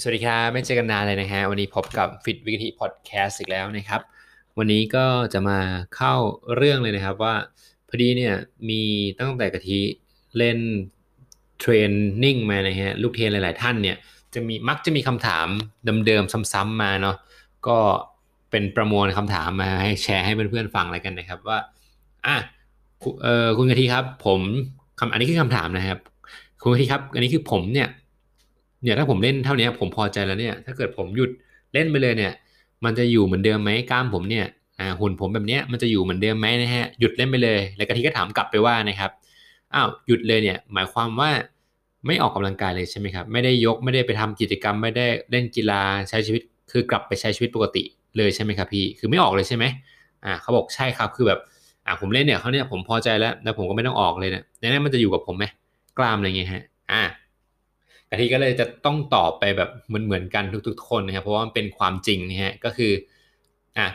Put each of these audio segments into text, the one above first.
สวัสดีครับไม่เจอกันนานเลยนะฮะวันนี้พบกับ Fit วิธีพอดแคสต์อีกแล้วนะครับ วันนี้ก็จะมาเข้าเรื่องเลยนะครับว่าพอดีเนี่ยมีตั้งแต่กะทิเล่นเทรนนิ่งมานะฮะลูกเทรนหลาย ๆ ท่านเนี่ยจะมีมักจะมีคำถามเดิมๆซ้ำๆมาเนาะก็เป็นประมวลคำถามมาให้แชร์ให้เพื่อนๆฟังอะไรกันนะครับว่าอะเออคุณกะทิครับ ผมคำอันนี้คือคำถามนะครับ คุณกะทิครับ อันนี้คือผมเนี่ย เนี่ยถ้าผมเล่นเท่านี้ผมพอใจแล้วเนี่ย ถ้าเกิดผมหยุดเล่นไปเลยเนี่ย มันจะอยู่เหมือนเดิมไหมกล้ามผมเนี่ยอ่าหุ่นผมแบบเนี้ยมันจะอยู่เหมือนเดิมไหมนะฮะหยุดเล่นไปเลย แล้วกะทิก็ถามกลับไปว่านะครับอ้าวหยุดเลยเนี่ย หมายความว่าไม่ออกกำลังกายเลยใช่ไหมครับไม่ได้ยกไม่ได้ไปทำกิจกรรมไม่ได้เล่นกีฬาใช้ชีวิตคือกลับไปใช้ชีวิตปกติเลยใช่ไหมครับพี่คือไม่ออกเลยใช่ไหมอ่าเขาบอกใช่ครับคือแบบอ่าผมเล่นเนี่ยเขาเนี่ยผมพอใจแล้วแล้วผมก็ไม่ต้องออกเลยเนี่ยนั้นมันจะอยู่กับผมไหมกล้ามอะไรเงี้ยฮะอ่า กะทิก็เลยจะต้องตอบไปแบบเหมือนเหมือนกันทุก ๆ คนนะครับ เพราะว่ามันเป็นความจริงนะฮะก็คืออะ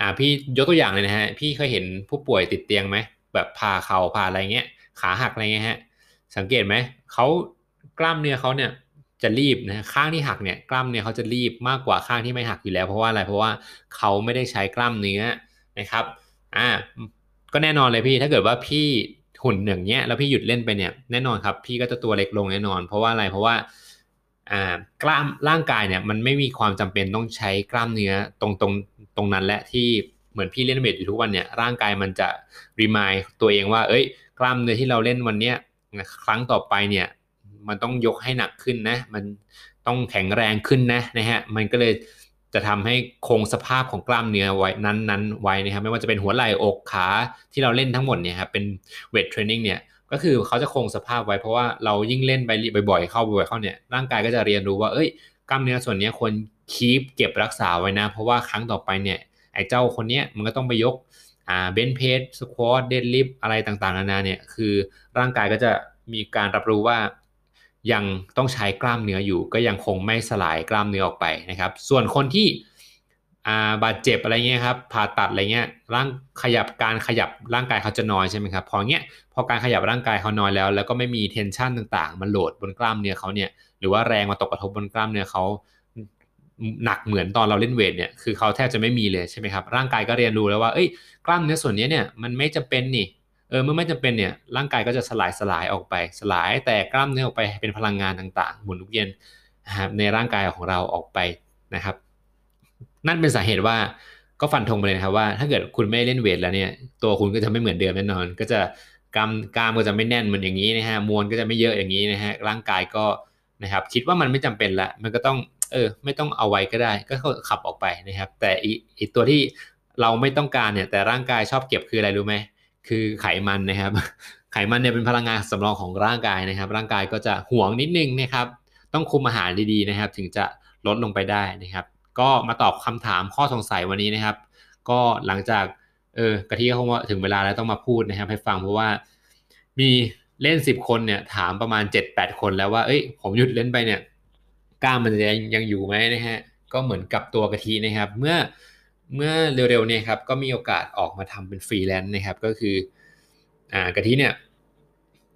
อะพี่ยกตัวอย่างเลยนะฮะพี่เคยเห็นผู้ป่วยติดเตียงไหมแบบผ่าเข่าผ่าอะไรเงี้ย ขาหักอะไรเงี้ยฮะสังเกตไหมเขากล้ามเนื้อเขาเนี่ยจะรีบนะข้างที่หักเนี่ยกล้ามเนื้อเขาจะรีบมากกว่าข้างที่ไม่หักอยู่แล้ว เพราะว่าอะไรเพราะว่าเขาไม่ได้ใช้กล้ามเนื้อนะครับอ่าก็แน่นอนเลยพี่ถ้าเกิดว่าพี่ หุ่นอย่างเงี้ยแล้วพี่หยุดเล่นไปเนี่ยแน่นอนครับ พี่ก็จะตัวเล็กลงแน่นอน เพราะว่าอะไรเพราะว่าอ่ากล้ามร่างกายเนี่ยมันไม่มีความจำเป็นต้องใช้กล้ามเนื้อตรงตรงตรงนั้นและที่เหมือนพี่เล่นเวทอยู่ทุกวันเนี่ยร่างกายมันจะรีมายตัวเองว่า เอ้ย กล้ามเนื้อที่เราเล่นวันเนี้ยครั้งต่อไปเนี่ยมันต้องยกให้หนักขึ้นนะ มันต้องแข็งแรงขึ้นนะนะฮะมันก็เลย จะทำให้คงสภาพของกล้ามเนื้อไว้นั้นๆไว้นะครับไม่ว่าจะเป็นหัวไหล่อกขาที่เราเล่นทั้งหมดเนี่ยครับเป็น weight training เนี่ยก็คือเขาจะคงสภาพไว้เพราะว่าเรายิ่งเล่นไปบ่อยๆเข้าบ่อยๆเข้าเนี่ยร่างกายก็จะเรียนรู้ว่าเอ้ยกล้ามเนื้อส่วนนี้ควร keep เก็บรักษาไว้นะ เพราะว่าครั้งต่อไปเนี่ยไอ้เจ้าคนเนี้ยมันก็ต้องไปยกอ่า bench press squat deadlift อะไรต่างๆนานาเนี่ยคือร่างกายก็จะมีการรับรู้ว่า ยังต้องใช้กล้ามเนื้ออยู่ ก็ยังคงไม่สลายกล้ามเนื้อออกไปนะครับ ส่วนคนที่บาดเจ็บอะไรเงี้ยครับผ่าตัดอะไรเงี้ยร่างขยับการขยับร่างกายเขาจะน้อยใช่ไหมครับพอเงี้ยพอการขยับร่างกายเขาน้อยแล้ว แล้วก็ไม่มีเทนชันต่างๆ มันโหลดบนกล้ามเนื้อเขาเนี่ยหรือว่าแรงมาตกกระทบบนกล้ามเนื้อเขาหนักเหมือนตอนเราเล่นเวทเนี่ยคือเขาแทบจะไม่มีเลยใช่ไหมครับร่างกายก็เรียนรู้แล้วว่าเอ้ยกล้ามเนื้อส่วนนี้เนี่ยมันไม่จำเป็นนี่ เออเมื่อไม่จำเป็นเนี่ยร่างกายก็จะสลายสลายออกไป สลายแต่กล้ามเนื้อออกไปเป็นพลังงานต่างๆ หมุนเวียนในร่างกายของเราออกไปนะครับ นั่นเป็นสาเหตุว่าก็ฟันธงไปเลยนะครับว่า ถ้าเกิดคุณไม่เล่นเวทแล้วเนี่ย ตัวคุณก็จะไม่เหมือนเดิมแน่นอน ก็จะกล้ามกล้ามก็จะไม่แน่นเหมือนอย่างนี้นะฮะมวลก็จะไม่เยอะอย่างนี้นะฮะร่างกายก็นะครับ คิดว่ามันไม่จำเป็นละมันก็ต้องเออ ไม่ต้องเอาไว้ก็ได้ ก็ขับออกไปนะครับ แต่อีกตัวที่เราไม่ต้องการเนี่ย แต่ร่างกายชอบเก็บคืออะไรรู้ไหม คือไขมันนะครับ ไขมันเนี่ยเป็นพลังงานสำรองของร่างกายนะครับ ร่างกายก็จะห่วงนิดนึงนะครับ ต้องคุมอาหารดีๆนะครับ ถึงจะลดลงไปได้นะครับ ก็มาตอบคำถามข้อสงสัยวันนี้นะครับ ก็หลังจากเออกะทิเขาว่าถึงเวลาแล้วต้องมาพูดนะครับ ให้ฟังเพราะว่ามีเล่น10คนเนี่ยถามประมาณ7-8คนแล้วว่าเอ้ยผมหยุดเล่นไปเนี่ยกล้ามมันจะยังอยู่ไหมนะฮะก็เหมือนกับตัวกะทินะครับ เมื่อ เมื่อเร็วๆเนี่ยครับก็มีโอกาสออกมาทำเป็นฟรีแลนซ์นะครับก็คืออ่ากะทิเนี่ย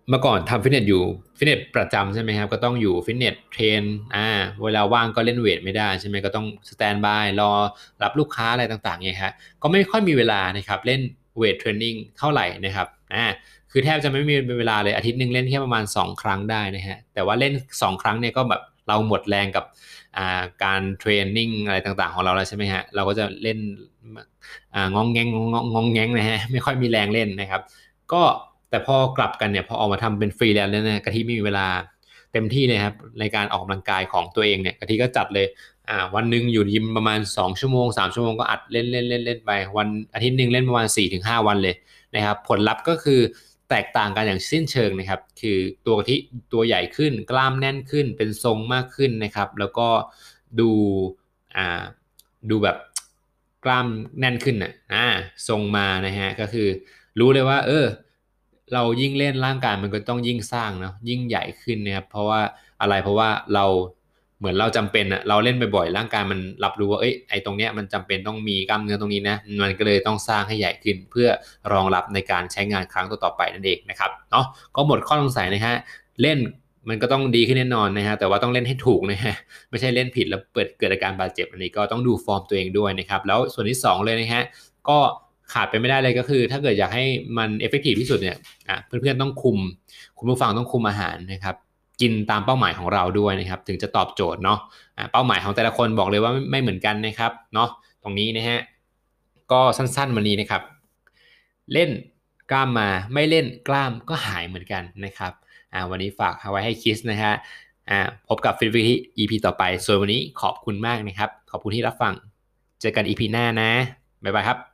เมื่อก่อนทำฟิตเนสอยู่ฟิตเนสประจำใช่ไหมครับก็ต้องอยู่ฟิตเนส train อ่าเวลาว่างก็เล่น weight ไม่ได้ใช่ไหมก็ต้อง standby รอรับลูกค้าอะไรต่างๆเนี่ยครับก็ไม่ค่อยมีเวลานะครับเล่น weight training เท่าไหร่นะครับอ่าคือแทบจะไม่มีเวลาเลยอาทิตย์หนึ่งเล่นแค่ประมาณ 2 ครั้งได้นะฮะแต่ว่าเล่น 2 ครั้งเนี่ยก็แบบ เราหมดแรงกับการ training อะไรต่างๆของเราแล้วใช่ไหมฮะเราก็จะเล่นงองแงงงองแงงนะฮะไม่ค่อยมีแรงเล่นนะครับ ก็แต่พอกลับกันเนี่ยพอออกมาทำเป็นฟรีแลนซ์แล้วเนี่ยกะทินี่มีเวลาเต็มที่เลยครับในการออกกำลังกายของตัวเองเนี่ยกะทิก็จัดเลยอ่าวันหนึ่งอยู่ยิมประมาณ 2 ชั่วโมง 3 ชั่วโมงก็อัดเล่นเล่นเล่นเล่นไป วันอาทิตย์หนึ่งเล่นประมาณ 4-5 วันเลยนะครับผลลัพธ์ก็คือ แตกต่างกันอย่างสิ้นเชิงนะครับ คือตัวกะทิตัวใหญ่ขึ้น กล้ามแน่นขึ้น เป็นทรงมากขึ้นนะครับ แล้วก็ดูอ่าดูแบบกล้ามแน่นขึ้นอะอ่าทรงมานะฮะก็คือรู้เลยว่า เออ เรายิ่งเล่นร่างกายมันก็ต้องยิ่งสร้างเนาะยิ่งใหญ่ขึ้นนะครับเพราะว่าอะไรเพราะว่าเรา เหมือนเราจำเป็นอะเราเล่นบ่อยๆร่างกายมันรับรู้ว่าเอ้ยไอ้ตรงเนี้ยมันจำเป็นต้องมีกล้ามเนื้อตรงนี้นะมันก็เลยต้องสร้างให้ใหญ่ขึ้นเพื่อรองรับในการใช้งานครั้งต่อๆไปนั่นเองนะครับเนาะก็หมดข้อสงสัยนะฮะเล่นมันก็ต้องดีขึ้นแน่นอนนะฮะแต่ว่าต้องเล่นให้ถูกนะฮะไม่ใช่เล่นผิดแล้วเปิดเกิดอาการบาดเจ็บอันนี้ก็ต้องดูฟอร์มตัวเองด้วยนะครับแล้วส่วนที่ 2 เลยนะฮะก็ขาดไปไม่ได้เลยก็คือ ถ้าเกิดอยากให้มัน effective ที่สุดเนี่ยอะเพื่อนๆต้องคุม คุณผู้ฟังต้องคุมอาหารนะครับ กินตามเป้าหมายของเราด้วยนะครับถึงจะตอบโจทย์เนาะเป้าหมายของแต่ละคนบอกเลยว่าไม่เหมือนกันนะครับเนาะตรงนี้นะฮะก็สั้นๆวันนี้นะครับ เล่นกล้ามมาไม่เล่นกล้ามก็หายเหมือนกันนะครับวันนี้ฝากเอาไว้ให้คิดนะฮะพบกับฟิลิป EP ต่อไป ส่วนวันนี้ขอบคุณมากนะครับ ขอบคุณที่รับฟัง เจอกัน EP หน้านะ บ๊ายบายครับ